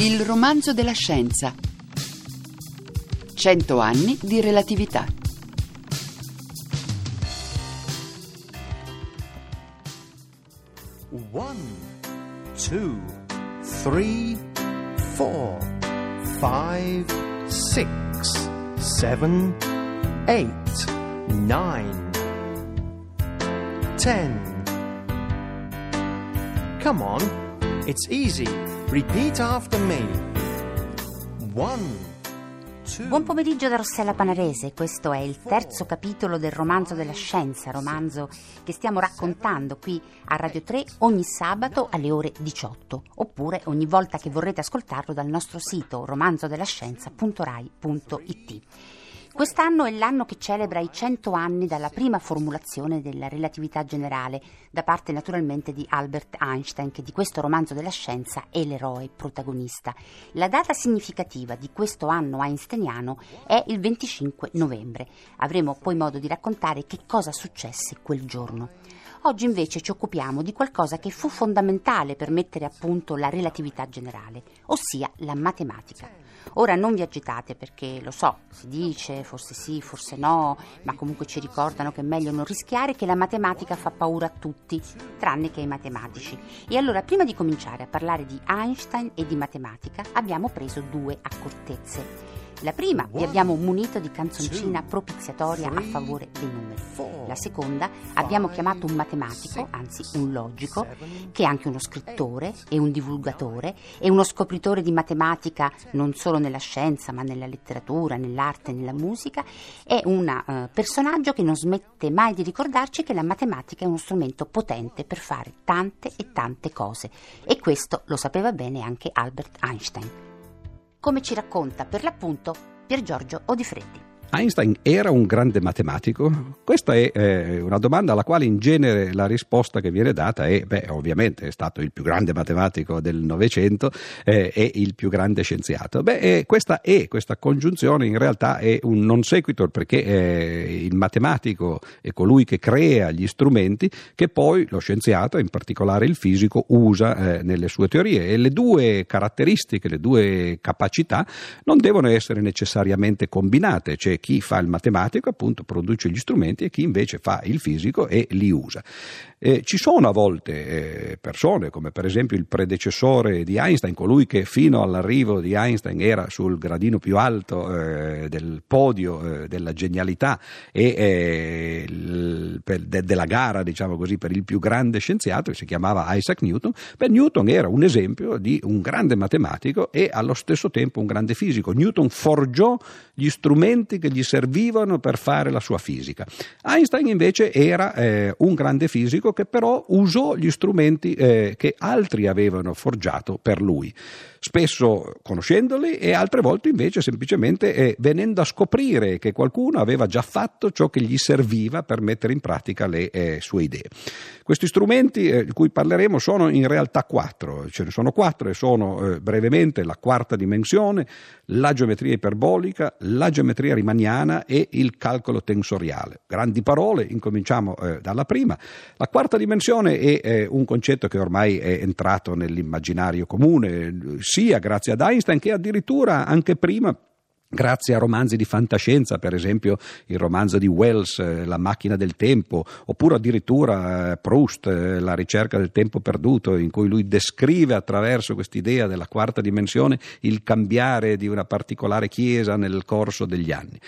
Il romanzo della scienza. Cento anni di relatività. One, two, three, four, five, six, seven, eight, nine, ten. Come on, it's easy. Repeat after me. One. Buon pomeriggio da Rossella Panarese, questo è il terzo capitolo del romanzo della scienza, romanzo che stiamo raccontando qui a Radio 3 ogni sabato alle ore 18, oppure ogni volta che vorrete ascoltarlo dal nostro sito romanzodelascienza.rai.it. Quest'anno è l'anno che celebra i 100 anni dalla prima formulazione della relatività generale, da parte naturalmente di Albert Einstein, che di questo romanzo della scienza è l'eroe protagonista. La data significativa di questo anno einsteiniano è il 25 novembre. Avremo poi modo di raccontare che cosa successe quel giorno. Oggi invece ci occupiamo di qualcosa che fu fondamentale per mettere a punto la relatività generale, ossia la matematica. Ora non vi agitate perché lo so, si dice forse sì, forse no, ma comunque ci ricordano che è meglio non rischiare che la matematica fa paura a tutti, tranne che ai matematici. E allora prima di cominciare a parlare di Einstein e di matematica abbiamo preso due accortezze. La prima vi abbiamo munito di canzoncina propiziatoria a favore dei numeri. La seconda abbiamo chiamato un matematico, anzi un logico, che è anche uno scrittore e un divulgatore e uno scopritore di matematica non solo nella scienza ma nella letteratura, nell'arte, nella musica. È un eh, personaggio che non smette mai di ricordarci che la matematica è uno strumento potente per fare tante e tante cose. E questo lo sapeva bene anche Albert Einstein come ci racconta per l'appunto Pier Giorgio Odifreddi. Einstein era un grande matematico? Questa è eh, una domanda alla quale in genere la risposta che viene data è, beh, ovviamente è stato il più grande matematico del Novecento eh, e il più grande scienziato. Beh, eh, questa è, questa congiunzione in realtà è un non sequitur perché eh, il matematico è colui che crea gli strumenti che poi lo scienziato, in particolare il fisico, usa eh, nelle sue teorie e le due caratteristiche, le due capacità non devono essere necessariamente combinate, cioè chi fa il matematico appunto produce gli strumenti e chi invece fa il fisico e li usa. Eh, ci sono a volte eh, persone, come per esempio il predecessore di Einstein, colui che fino all'arrivo di Einstein era sul gradino più alto eh, del podio eh, della genialità e eh, il, per, de, della gara, diciamo così, per il più grande scienziato, che si chiamava Isaac Newton. Beh, Newton era un esempio di un grande matematico e allo stesso tempo un grande fisico. Newton forgiò gli strumenti che gli servivano per fare la sua fisica. Einstein invece era eh, un grande fisico che però usò gli strumenti eh, che altri avevano forgiato per lui spesso conoscendoli e altre volte invece semplicemente eh, venendo a scoprire che qualcuno aveva già fatto ciò che gli serviva per mettere in pratica le eh, sue idee. Questi strumenti eh, di cui parleremo sono in realtà quattro, ce ne sono quattro e sono brevemente la quarta dimensione, la geometria iperbolica, la geometria rimaniana e il calcolo tensoriale. Grandi parole, incominciamo dalla prima. La quarta dimensione è un concetto che ormai è entrato nell'immaginario comune, sia grazie ad Einstein che addirittura anche prima Grazie a romanzi di fantascienza, per esempio il romanzo di Wells, eh, La macchina del tempo, oppure addirittura eh, Proust, eh, La ricerca del tempo perduto, in cui lui descrive attraverso quest'idea della quarta dimensione il cambiare di una particolare chiesa nel corso degli anni.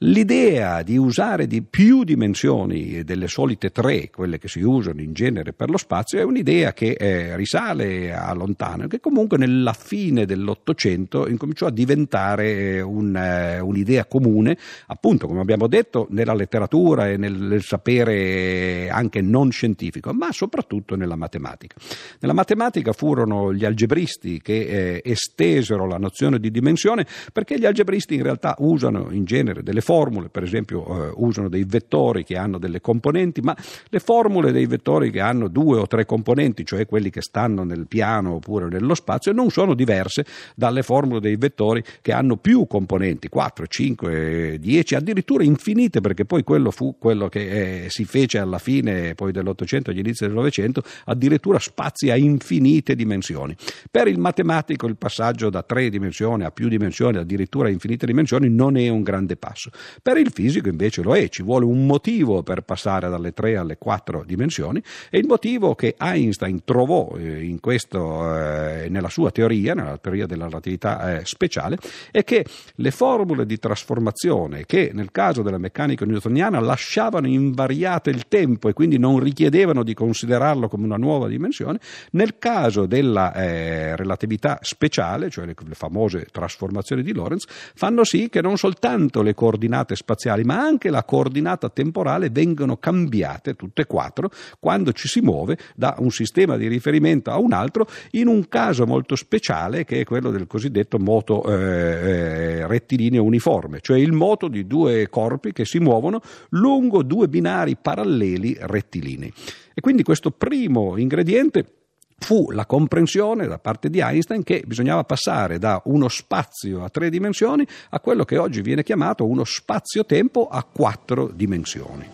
L'idea di usare di più dimensioni delle solite tre, quelle che si usano in genere per lo spazio, è un'idea che eh, risale a lontano, che comunque nella fine dell'Ottocento incominciò a diventare eh, un, eh, un'idea comune, appunto come abbiamo detto, nella letteratura e nel, nel, sapere anche non scientifico, ma soprattutto nella matematica. Nella matematica furono gli algebristi che eh, estesero la nozione di dimensione perché gli algebristi in realtà usano in genere delle formule, per esempio, eh, usano dei vettori che hanno delle componenti, ma le formule dei vettori che hanno due o tre componenti, cioè quelli che stanno nel piano oppure nello spazio, non sono diverse dalle formule dei vettori che hanno più componenti, 4, 5, 10, addirittura infinite, perché poi quello fu quello che eh, si fece alla fine poi dell'Ottocento, agli inizi del Novecento, addirittura spazi a infinite dimensioni. Per il matematico il passaggio da tre dimensioni a più dimensioni, addirittura a infinite dimensioni, non è un grande passo. Per il fisico invece lo è, ci vuole un motivo per passare dalle tre alle quattro dimensioni e il motivo che Einstein trovò eh, in questo, eh, nella sua teoria, nella teoria della relatività eh, speciale, è che le formule di trasformazione che nel caso della meccanica newtoniana lasciavano invariate il tempo e quindi non richiedevano di considerarlo come una nuova dimensione, nel caso della eh, relatività speciale, cioè le, le famose trasformazioni di Lorentz, fanno sì che non soltanto le coordinate spaziali ma anche la coordinata temporale vengono cambiate tutte e quattro quando ci si muove da un sistema di riferimento a un altro in un caso molto speciale che è quello del cosiddetto moto eh, eh rettilineo uniforme, cioè il moto di due corpi che si muovono lungo due binari paralleli rettilinei. E quindi questo primo ingrediente fu la comprensione da parte di Einstein che bisognava passare da uno spazio a tre dimensioni a quello che oggi viene chiamato uno spazio-tempo a quattro dimensioni.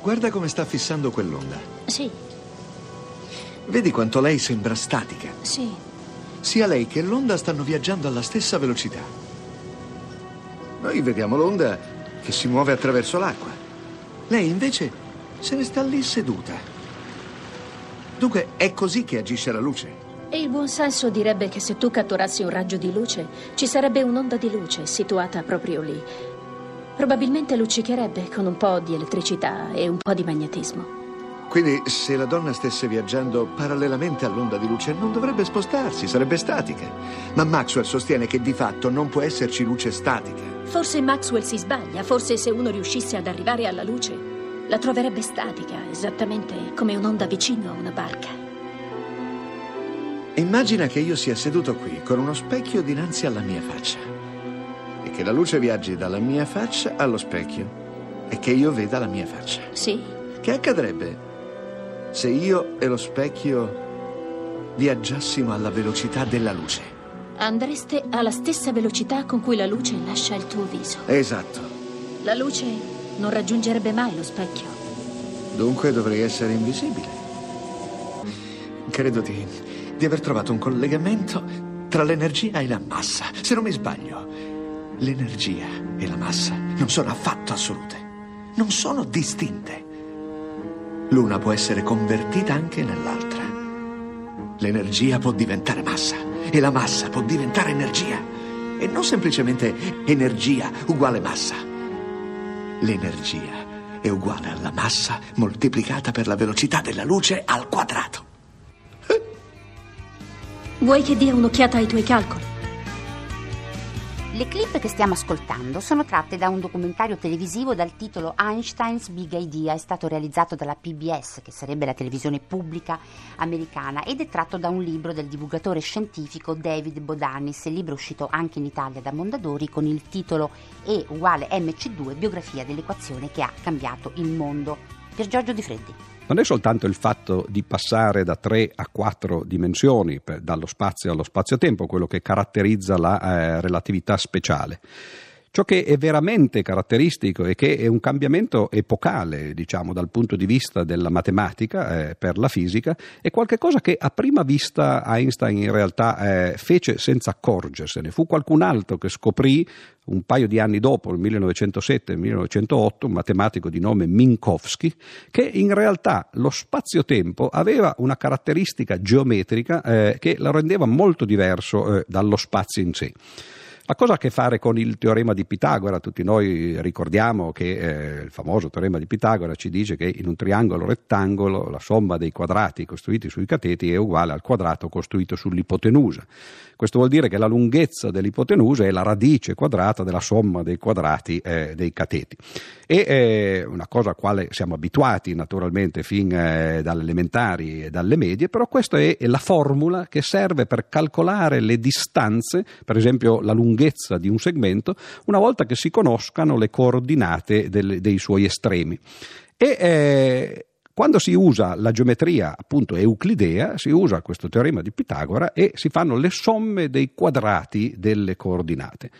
Guarda come sta fissando quell'onda. Sì. Vedi quanto lei sembra statica? Sì. Sia lei che l'onda stanno viaggiando alla stessa velocità. Noi vediamo l'onda che si muove attraverso l'acqua. Lei invece se ne sta lì seduta Dunque, è così che agisce la luce? E il buon senso direbbe che se tu catturassi un raggio di luce, ci sarebbe un'onda di luce situata proprio lì. Probabilmente luccicherebbe con un po' di elettricità e un po' di magnetismo. Quindi, se la donna stesse viaggiando parallelamente all'onda di luce, non dovrebbe spostarsi, sarebbe statica. Ma Maxwell sostiene che di fatto non può esserci luce statica. Forse Maxwell si sbaglia, forse se uno riuscisse ad arrivare alla luce, la troverebbe statica, esattamente come un'onda vicino a una barca. Immagina che io sia seduto qui con uno specchio dinanzi alla mia faccia e che la luce viaggi dalla mia faccia allo specchio e che io veda la mia faccia. Sì. Che accadrebbe se io e lo specchio viaggiassimo alla velocità della luce? Andreste alla stessa velocità con cui la luce lascia il tuo viso. Esatto. La luce non raggiungerebbe mai lo specchio. Dunque dovrei essere invisibile. Credo di, di aver trovato un collegamento tra l'energia e la massa. Se non mi sbaglio, l'energia e la massa non sono affatto assolute. Non sono distinte. L'una può essere convertita anche nell'altra. L'energia può diventare massa e la massa può diventare energia. E non semplicemente energia uguale massa L'energia è uguale alla massa moltiplicata per la velocità della luce al quadrato. Vuoi che dia un'occhiata ai tuoi calcoli? Le clip che stiamo ascoltando sono tratte da un documentario televisivo dal titolo Einstein's Big Idea, è stato realizzato dalla PBS, che sarebbe la televisione pubblica americana, ed è tratto da un libro del divulgatore scientifico David Bodanis, il libro è uscito anche in Italia da Mondadori con il titolo E uguale MC2, biografia dell'equazione che ha cambiato il mondo. Per Giorgio Di Freddi non è soltanto il fatto di passare da tre a quattro dimensioni, per, dallo spazio allo spazio-tempo, quello che caratterizza la eh, relatività speciale. Ciò che è veramente caratteristico e che è un cambiamento epocale, diciamo, dal punto di vista della matematica eh, per la fisica, è qualcosa che a prima vista Einstein in realtà eh, fece senza accorgersene. Fu qualcun altro che scoprì un paio di anni dopo, nel 1907-1908, un matematico di nome Minkowski, che in realtà lo spazio-tempo aveva una caratteristica geometrica eh, che la rendeva molto diverso eh, dallo spazio in sé. La cosa ha a che fare con il teorema di Pitagora, tutti noi ricordiamo che eh, il famoso teorema di Pitagora ci dice che in un triangolo rettangolo la somma dei quadrati costruiti sui cateti è uguale al quadrato costruito sull'ipotenusa. Questo vuol dire che la lunghezza dell'ipotenusa è la radice quadrata della somma dei quadrati eh, dei cateti. E eh, una cosa a quale siamo abituati naturalmente fin eh, dalle elementari e dalle medie, però questa è, è la formula che serve per calcolare le distanze, per esempio la lunghezza di un segmento, una volta che si conoscano le coordinate del, dei suoi estremi. E eh, quando si usa la geometria appunto euclidea, si usa questo teorema di Pitagora e si fanno le somme dei quadrati delle coordinate.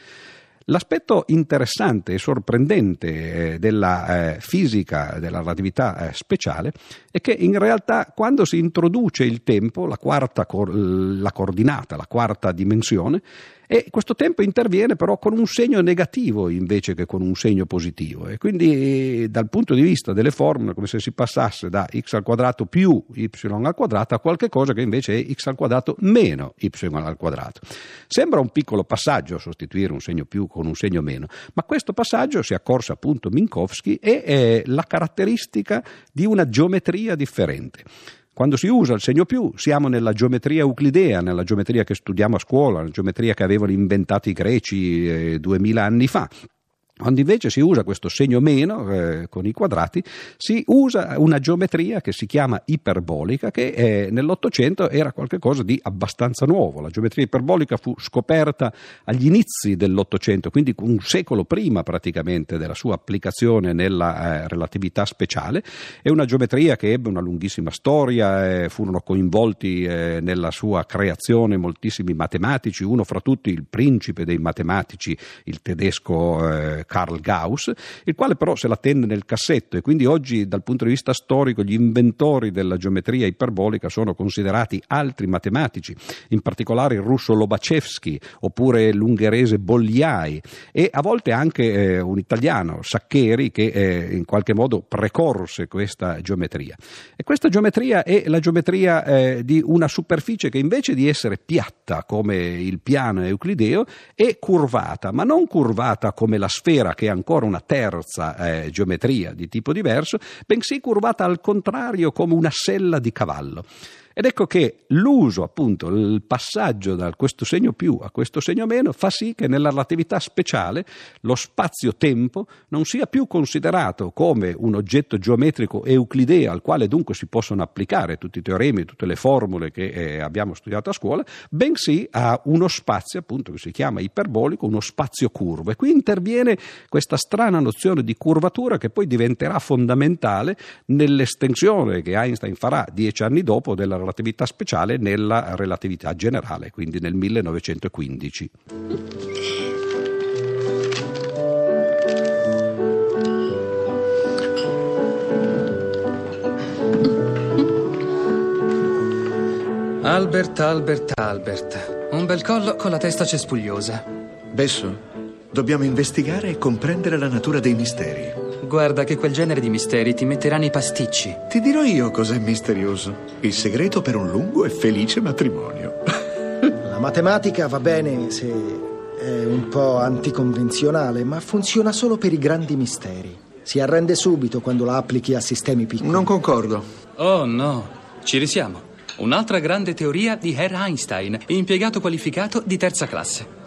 L'aspetto interessante e sorprendente eh, della eh, fisica della relatività eh, speciale è che in realtà quando si introduce il tempo, la quarta la coordinata, la quarta dimensione, e questo tempo interviene però con un segno negativo invece che con un segno positivo e quindi dal punto di vista delle formule come se si passasse da x al quadrato più y al quadrato a qualche cosa che invece è x al quadrato meno y al quadrato. Sembra un piccolo passaggio sostituire un segno più con un segno meno, ma questo passaggio si accorse appunto Minkowski è la caratteristica di una geometria differente. Quando si usa il segno più siamo nella geometria euclidea, nella geometria che studiamo a scuola, la geometria che avevano inventato i greci eh, duemila anni fa. Quando invece si usa questo segno meno eh, con i quadrati, si usa una geometria che si chiama iperbolica, che eh, nell'Ottocento era qualcosa di abbastanza nuovo. La geometria iperbolica fu scoperta agli inizi dell'Ottocento, quindi un secolo prima praticamente della sua applicazione nella eh, relatività speciale. È una geometria che ebbe una lunghissima storia, eh, furono coinvolti eh, nella sua creazione moltissimi matematici, uno fra tutti il principe dei matematici, il tedesco Carl Gauss, il quale però se la tenne nel cassetto e quindi oggi dal punto di vista storico gli inventori della geometria iperbolica sono considerati altri matematici, in particolare il russo Lobachevsky oppure l'ungherese Bogliai e a volte anche eh, un italiano, Saccheri, che eh, in qualche modo precorse questa geometria. E questa geometria è la geometria eh, di una superficie che invece di essere piatta come il piano euclideo è curvata, ma non curvata come la sfera sfera, che è ancora una terza eh, geometria di tipo diverso, bensì curvata al contrario come una sella di cavallo. Ed ecco che l'uso, appunto, il passaggio da questo segno più a questo segno meno fa sì che nella relatività speciale lo spazio-tempo non sia più considerato come un oggetto geometrico euclideo al quale dunque si possono applicare tutti i teoremi, tutte le formule che eh, abbiamo studiato a scuola, bensì a uno spazio appunto che si chiama iperbolico, uno spazio curvo. E qui interviene questa strana nozione di curvatura che poi diventerà fondamentale nell'estensione che Einstein farà dieci anni dopo della relatività speciale nella relatività generale, quindi nel 1915. Albert, Albert, Albert. Un bel collo con la testa cespugliosa. Besso, dobbiamo investigare e comprendere la natura dei misteri. Guarda che quel genere di misteri ti metterà nei pasticci. Ti dirò io cos'è misterioso. Il segreto per un lungo e felice matrimonio. La matematica va bene se è un po' anticonvenzionale, ma funziona solo per i grandi misteri. Si arrende subito quando la applichi a sistemi piccoli. Non concordo. Oh no, ci risiamo. Un'altra grande teoria di Herr Einstein, impiegato qualificato di terza classe.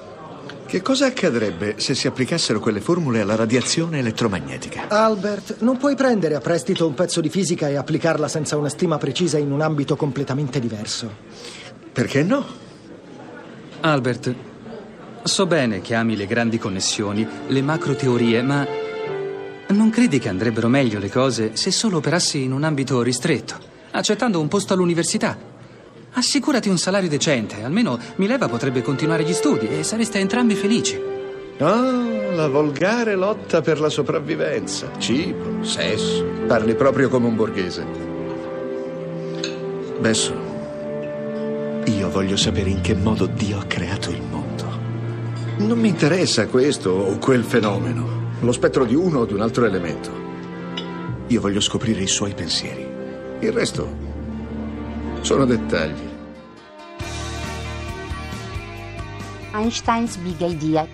Che cosa accadrebbe se si applicassero quelle formule alla radiazione elettromagnetica? Albert, non puoi prendere a prestito un pezzo di fisica e applicarla senza una stima precisa in un ambito completamente diverso. Perché no? Albert, so bene che ami le grandi connessioni, le macro teorie, ma non credi che andrebbero meglio le cose se solo operassi in un ambito ristretto, accettando un posto all'università? Assicurati un salario decente, almeno Mileva potrebbe continuare gli studi e sareste entrambi felici. Ah, la volgare lotta per la sopravvivenza. Cibo, sesso. Parli proprio come un borghese. Besso, io voglio sapere in che modo Dio ha creato il mondo. Non mi interessa questo o quel fenomeno, lo spettro di uno o di un altro elemento. Io voglio scoprire i suoi pensieri. Il resto sono dettagli. Einstein's Big Idea.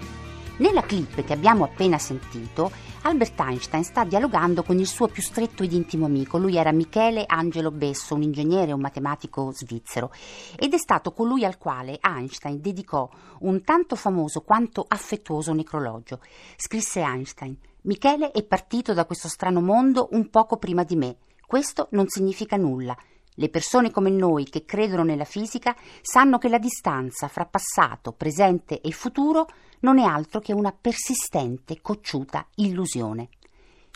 Nella clip che abbiamo appena sentito, Albert Einstein sta dialogando con il suo più stretto ed intimo amico. Lui era Michele Angelo Besso, un ingegnere e un matematico svizzero, ed è stato colui al quale Einstein dedicò un tanto famoso quanto affettuoso necrologio. Scrisse Einstein: Michele è partito da questo strano mondo un poco prima di me. Questo non significa nulla. Le persone come noi che credono nella fisica sanno che la distanza fra passato, presente e futuro non è altro che una persistente, cocciuta illusione.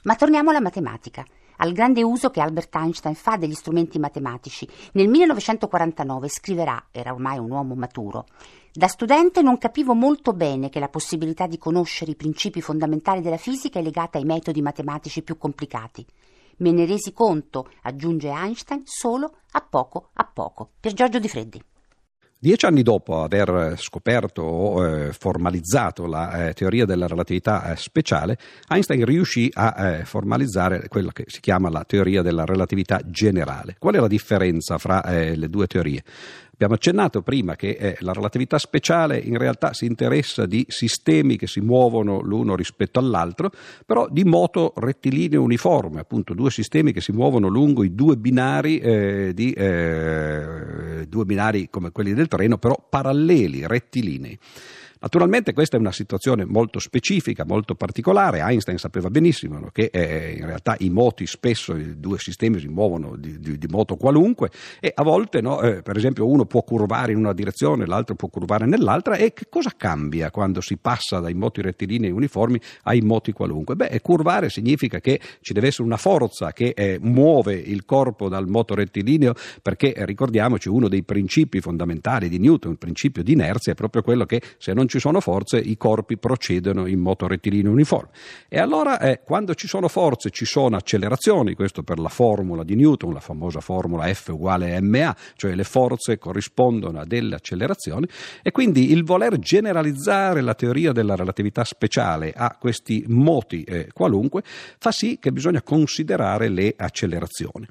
Ma torniamo alla matematica, al grande uso che Albert Einstein fa degli strumenti matematici. Nel 1949 scriverà, era ormai un uomo maturo, da studente non capivo molto bene che la possibilità di conoscere i principi fondamentali della fisica è legata ai metodi matematici più complicati. Me ne resi conto, aggiunge Einstein, solo a poco a poco. Per Giorgio Di Freddi. Dieci anni dopo aver scoperto o eh, formalizzato la eh, teoria della relatività eh, speciale, Einstein riuscì a eh, formalizzare quella che si chiama la teoria della relatività generale. Qual è la differenza fra eh, le due teorie? Abbiamo accennato prima che eh, la relatività speciale in realtà si interessa di sistemi che si muovono l'uno rispetto all'altro, però di moto rettilineo uniforme, appunto due sistemi che si muovono lungo i due binari, eh, di, eh, due binari come quelli del treno, però paralleli, rettilinei. Naturalmente questa è una situazione molto specifica, molto particolare. Einstein sapeva benissimo no, che eh, in realtà i moti spesso, i due sistemi si muovono di, di, di moto qualunque e a volte, no, eh, per esempio, uno può curvare in una direzione, l'altro può curvare nell'altra e che cosa cambia quando si passa dai moti rettilinei uniformi ai moti qualunque? Beh, curvare significa che ci deve essere una forza che eh, muove il corpo dal moto rettilineo perché eh, ricordiamoci uno dei principi fondamentali di Newton, il principio di inerzia, è proprio quello che se non ci sono forze i corpi procedono in moto rettilineo uniforme. E allora eh, quando ci sono forze ci sono accelerazioni, questo per la formula di Newton, la famosa formula F uguale ma, cioè le forze corrispondono a delle accelerazioni e quindi il voler generalizzare la teoria della relatività speciale a questi moti eh, qualunque fa sì che bisogna considerare le accelerazioni.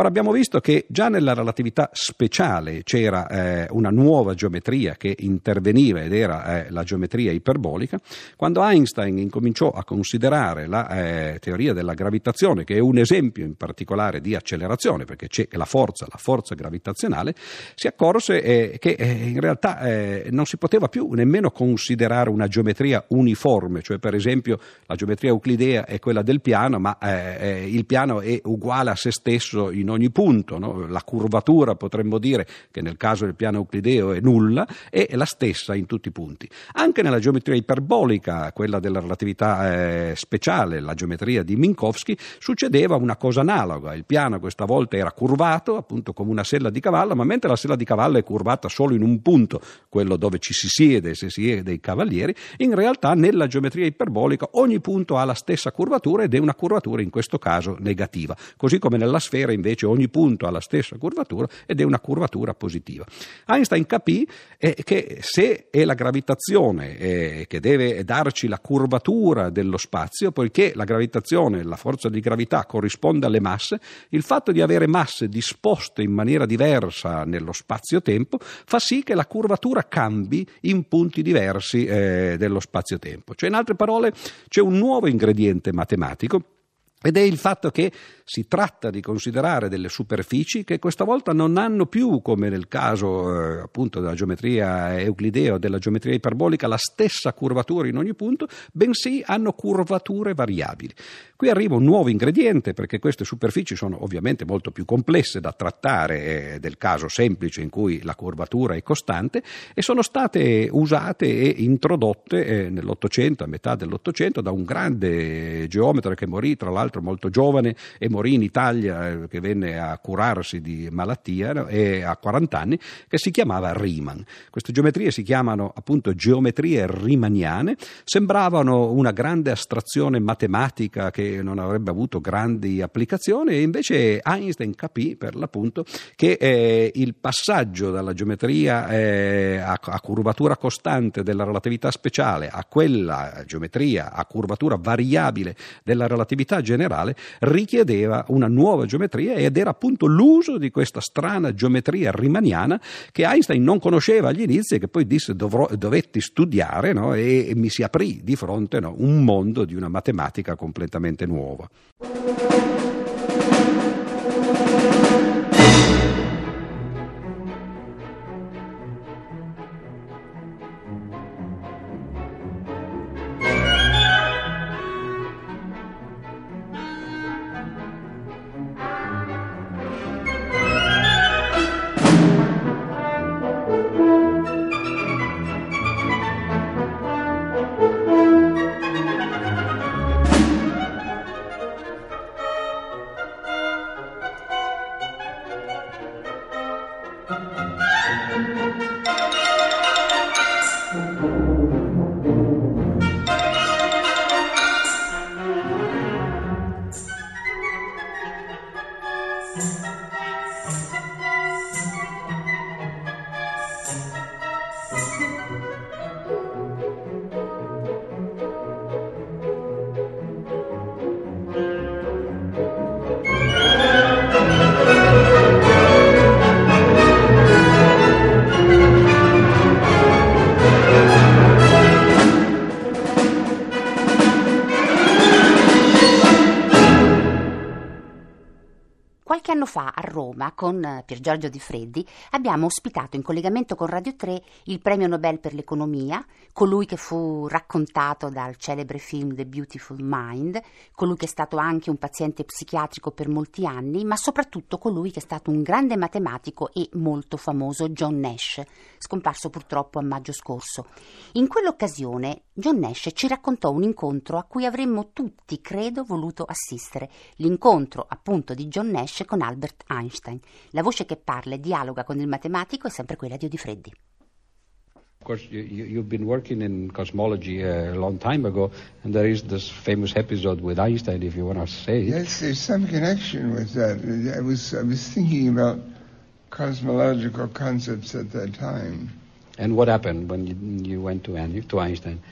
Ora abbiamo visto che già nella relatività speciale c'era eh, una nuova geometria che interveniva ed era eh, la geometria iperbolica. Quando Einstein incominciò a considerare la eh, teoria della gravitazione, che è un esempio in particolare di accelerazione, perché c'è la forza, la forza gravitazionale, si accorse eh, che eh, in realtà eh, non si poteva più nemmeno considerare una geometria uniforme, cioè per esempio la geometria euclidea è quella del piano, ma il piano è uguale a se stesso in ogni punto, no? la curvatura potremmo dire che nel caso del piano euclideo è nulla, è la stessa in tutti i punti. Anche nella geometria iperbolica, quella della relatività eh, speciale, la geometria di Minkowski, succedeva una cosa analoga, il piano questa volta era curvato, appunto come una sella di cavallo, ma mentre la sella di cavallo è curvata solo in un punto, quello dove ci si siede se si è dei cavalieri, in realtà nella geometria iperbolica ogni punto ha la stessa curvatura ed è una curvatura in questo caso negativa, così come nella sfera invece invece ogni punto ha la stessa curvatura ed è una curvatura positiva. Einstein capì eh, che se è la gravitazione eh, che deve darci la curvatura dello spazio, poiché la gravitazione, la forza di gravità corrisponde alle masse, il fatto di avere masse disposte in maniera diversa nello spazio-tempo fa sì che la curvatura cambi in punti diversi eh, dello spazio-tempo. Cioè, in altre parole, c'è un nuovo ingrediente matematico ed è il fatto che si tratta di considerare delle superfici che questa volta non hanno più, come nel caso eh, appunto della geometria euclidea o della geometria iperbolica, la stessa curvatura in ogni punto, bensì hanno curvature variabili. Qui arriva un nuovo ingrediente perché queste superfici sono ovviamente molto più complesse da trattare eh, del caso semplice in cui la curvatura è costante e sono state usate e introdotte eh, nell'Ottocento, a metà dell'Ottocento, da un grande geometra che morì tra l'altro l'altro molto giovane e morì in Italia, eh, che venne a curarsi di malattia e a 40 anni, che si chiamava Riemann. Queste geometrie si chiamano appunto geometrie riemanniane, sembravano una grande astrazione matematica che non avrebbe avuto grandi applicazioni e invece Einstein capì per l'appunto che eh, il passaggio dalla geometria eh, a, a curvatura costante della relatività speciale a quella geometria a curvatura variabile della relatività generale generale richiedeva una nuova geometria ed era appunto l'uso di questa strana geometria riemanniana che Einstein non conosceva agli inizi e che poi disse dovrò, dovetti studiare no? e, e, mi si aprì di fronte no? un mondo di una matematica completamente nuova. Fa a Roma, con eh, Pier Giorgio Di Freddi, abbiamo ospitato in collegamento con Radio 3 il premio Nobel per l'economia, colui che fu raccontato dal celebre film The Beautiful Mind, colui che è stato anche un paziente psichiatrico per molti anni, ma soprattutto colui che è stato un grande matematico e molto famoso, John Nash, scomparso purtroppo a maggio scorso. In quell'occasione John Nash ci raccontò un incontro a cui avremmo tutti, credo, voluto assistere, l'incontro appunto di John Nash con Albert Einstein. La voce che parla e dialoga con il matematico è sempre quella di Odifreddi. Of course, you, you've been working in cosmology a long time ago, and there is this famous episode with Einstein, if you want to say. Yes, there's some connection with that. I was, I was thinking about cosmological concepts at that time. And what happened when you, you went to, to Einstein?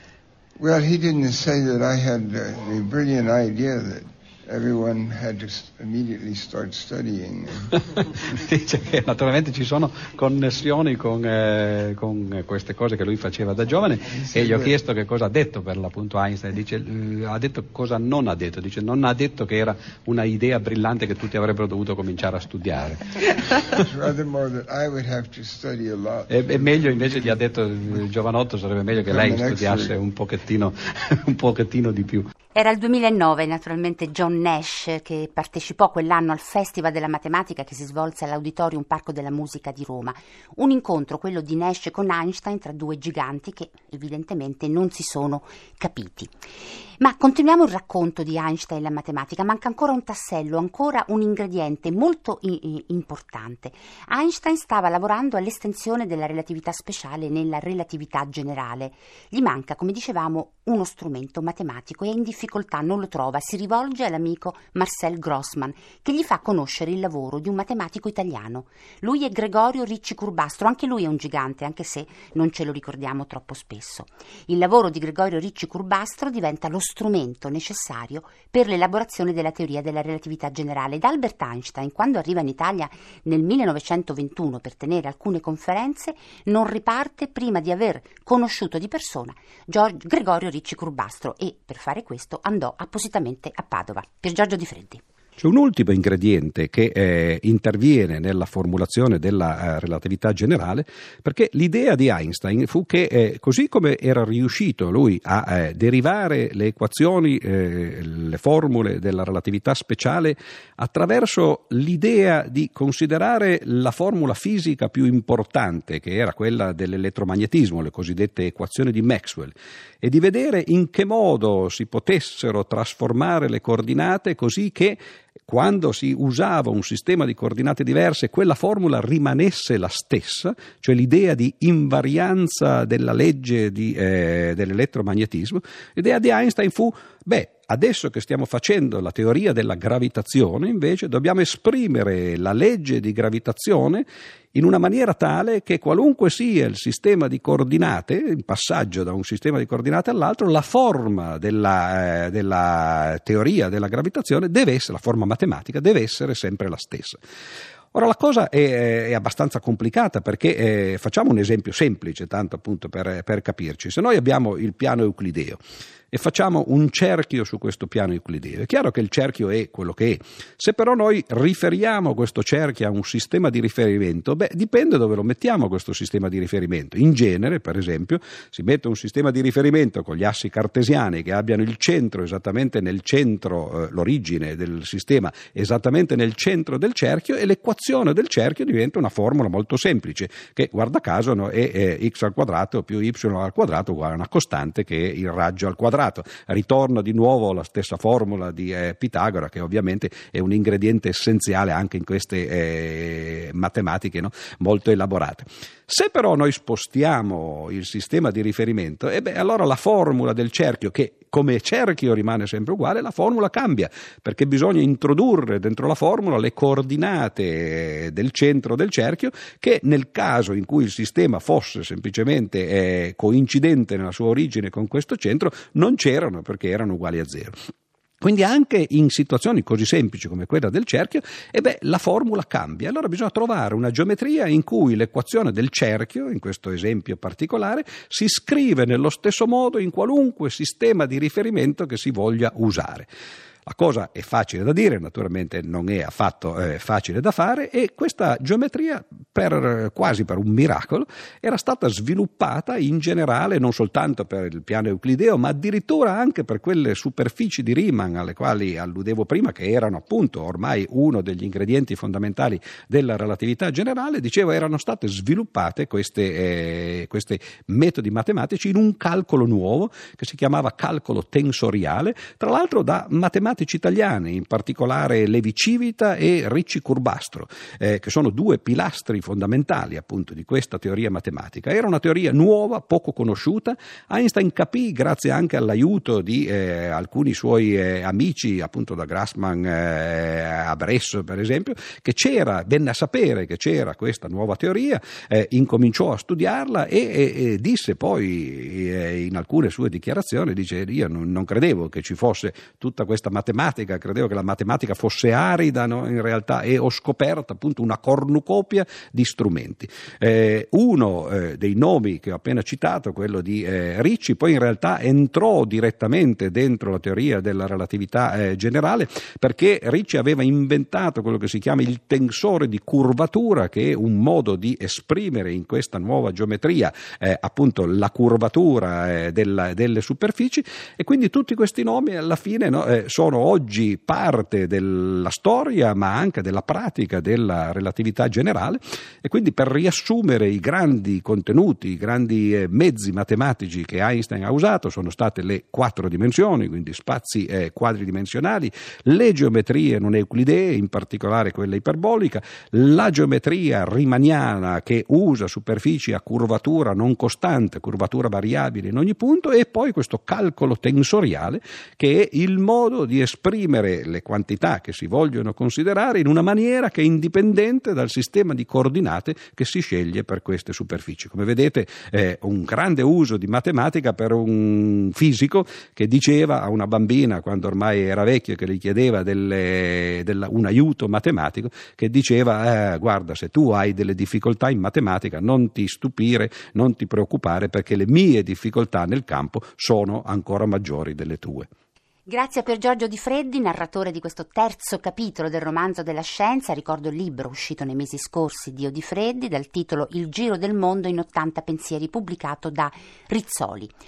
Well, he didn't say that I had uh, the brilliant idea that everyone had to immediately start studying. Dice che naturalmente ci sono connessioni con, eh, con, queste cose che lui faceva da giovane e gli ho chiesto che cosa ha detto per l'appunto Einstein. Dice, eh, ha detto cosa non ha detto. Dice non ha detto che era una idea brillante che tutti avrebbero dovuto cominciare a studiare. e, e, meglio invece gli ha detto il giovanotto sarebbe meglio che lei studiasse un pochettino, un pochettino di più. Era il 2009, naturalmente John Nash, che partecipò quell'anno al Festival della Matematica che si svolse all'Auditorium Parco della Musica di Roma. Un incontro, quello di Nash con Einstein, tra due giganti che evidentemente non si sono capiti. Ma continuiamo il racconto di Einstein e la matematica. Manca ancora un tassello, ancora un ingrediente molto i- importante. Einstein stava lavorando all'estensione della relatività speciale nella relatività generale. Gli manca, come dicevamo, uno strumento matematico e è in difficoltà, non lo trova. Si rivolge all'amico Marcel Grossman, che gli fa conoscere il lavoro di un matematico italiano. Lui è Gregorio Ricci Curbastro, anche lui è un gigante, anche se non ce lo ricordiamo troppo spesso. Il lavoro di Gregorio Ricci Curbastro diventa lo strumento necessario per l'elaborazione della teoria della relatività generale. Da Albert Einstein, quando arriva in Italia nel 1921 per tenere alcune conferenze, non riparte prima di aver conosciuto di persona Giorgio, Gregorio Ricci Curbastro e, per fare questo, andò appositamente a Padova. Per Giorgio Di Freddi. C'è un ultimo ingrediente che eh, interviene nella formulazione della eh, relatività generale, perché l'idea di Einstein fu che, eh, così come era riuscito lui a eh, derivare le equazioni, eh, le formule della relatività speciale attraverso l'idea di considerare la formula fisica più importante, che era quella dell'elettromagnetismo, le cosiddette equazioni di Maxwell, e di vedere in che modo si potessero trasformare le coordinate così che quando si usava un sistema di coordinate diverse, quella formula rimanesse la stessa, cioè l'idea di invarianza della legge di, eh, dell'elettromagnetismo. L'idea di Einstein fu Beh, Adesso che stiamo facendo la teoria della gravitazione, invece, dobbiamo esprimere la legge di gravitazione in una maniera tale che qualunque sia il sistema di coordinate, il passaggio da un sistema di coordinate all'altro, la forma della, eh, della teoria della gravitazione deve essere, la forma matematica deve essere sempre la stessa. Ora la cosa è, è abbastanza complicata perché eh, facciamo un esempio semplice, tanto appunto per, per capirci. Se noi abbiamo il piano euclideo, e facciamo un cerchio su questo piano euclideo. È chiaro che il cerchio è quello che è. Se però noi riferiamo questo cerchio a un sistema di riferimento, beh, dipende dove lo mettiamo questo sistema di riferimento. In genere, per esempio, si mette un sistema di riferimento con gli assi cartesiani che abbiano il centro esattamente nel centro, eh, l'origine del sistema esattamente nel centro del cerchio e l'equazione del cerchio diventa una formula molto semplice che, guarda caso, no, è, è x al quadrato più y al quadrato uguale a una costante che è il raggio al quadrato quadrato. Ritorna di nuovo la stessa formula di eh, Pitagora, che ovviamente è un ingrediente essenziale anche in queste eh, matematiche no? molto elaborate. Se però noi spostiamo il sistema di riferimento, eh beh, allora la formula del cerchio, che come cerchio rimane sempre uguale, la formula cambia, perché bisogna introdurre dentro la formula le coordinate del centro del cerchio, che nel caso in cui il sistema fosse semplicemente eh, coincidente nella sua origine con questo centro, non c'erano perché erano uguali a zero. Quindi anche in situazioni così semplici come quella del cerchio, eh beh, la formula cambia. Allora bisogna trovare una geometria in cui l'equazione del cerchio, in questo esempio particolare, si scrive nello stesso modo in qualunque sistema di riferimento che si voglia usare. La cosa è facile da dire, naturalmente non è affatto eh, facile da fare e questa geometria, per, quasi per un miracolo, era stata sviluppata in generale non soltanto per il piano euclideo, ma addirittura anche per quelle superfici di Riemann alle quali alludevo prima, che erano appunto ormai uno degli ingredienti fondamentali della relatività generale, dicevo erano state sviluppate queste, eh, questi metodi matematici in un calcolo nuovo che si chiamava calcolo tensoriale, tra l'altro da matematici italiani, in particolare Levi Civita e Ricci Curbastro, eh, che sono due pilastri fondamentali appunto di questa teoria matematica. Era una teoria nuova, poco conosciuta. Einstein capì, grazie anche all'aiuto di eh, alcuni suoi eh, amici, appunto da Grassmann eh, a Bresso per esempio, che c'era, venne a sapere che c'era questa nuova teoria, eh, incominciò a studiarla e, e, e disse poi eh, in alcune sue dichiarazioni, dice io non, non credevo che ci fosse tutta questa matematica, credevo che la matematica fosse arida no? in realtà e ho scoperto appunto una cornucopia di strumenti. Eh, uno eh, dei nomi che ho appena citato, quello di eh, Ricci, poi in realtà entrò direttamente dentro la teoria della relatività eh, generale perché Ricci aveva inventato quello che si chiama il tensore di curvatura, che è un modo di esprimere in questa nuova geometria eh, appunto la curvatura eh, della, delle superfici e quindi tutti questi nomi alla fine no, sono sono oggi parte della storia ma anche della pratica della relatività generale e quindi per riassumere i grandi contenuti, i grandi eh, mezzi matematici che Einstein ha usato sono state le quattro dimensioni, quindi spazi quadridimensionali, le geometrie non euclidee, in particolare quella iperbolica, la geometria riemanniana che usa superfici a curvatura non costante, curvatura variabile in ogni punto e poi questo calcolo tensoriale che è il modo di esprimere le quantità che si vogliono considerare in una maniera che è indipendente dal sistema di coordinate che si sceglie per queste superfici. Come vedete è un grande uso di matematica per un fisico che diceva a una bambina quando ormai era vecchio che gli chiedeva delle, della, un aiuto matematico che diceva eh, guarda se tu hai delle difficoltà in matematica non ti stupire, non ti preoccupare perché le mie difficoltà nel campo sono ancora maggiori delle tue. Grazie a Pier Giorgio Di Freddi, narratore di questo terzo capitolo del romanzo della scienza. Ricordo il libro uscito nei mesi scorsi di Di Freddi dal titolo Il giro del mondo in 80 pensieri, pubblicato da Rizzoli.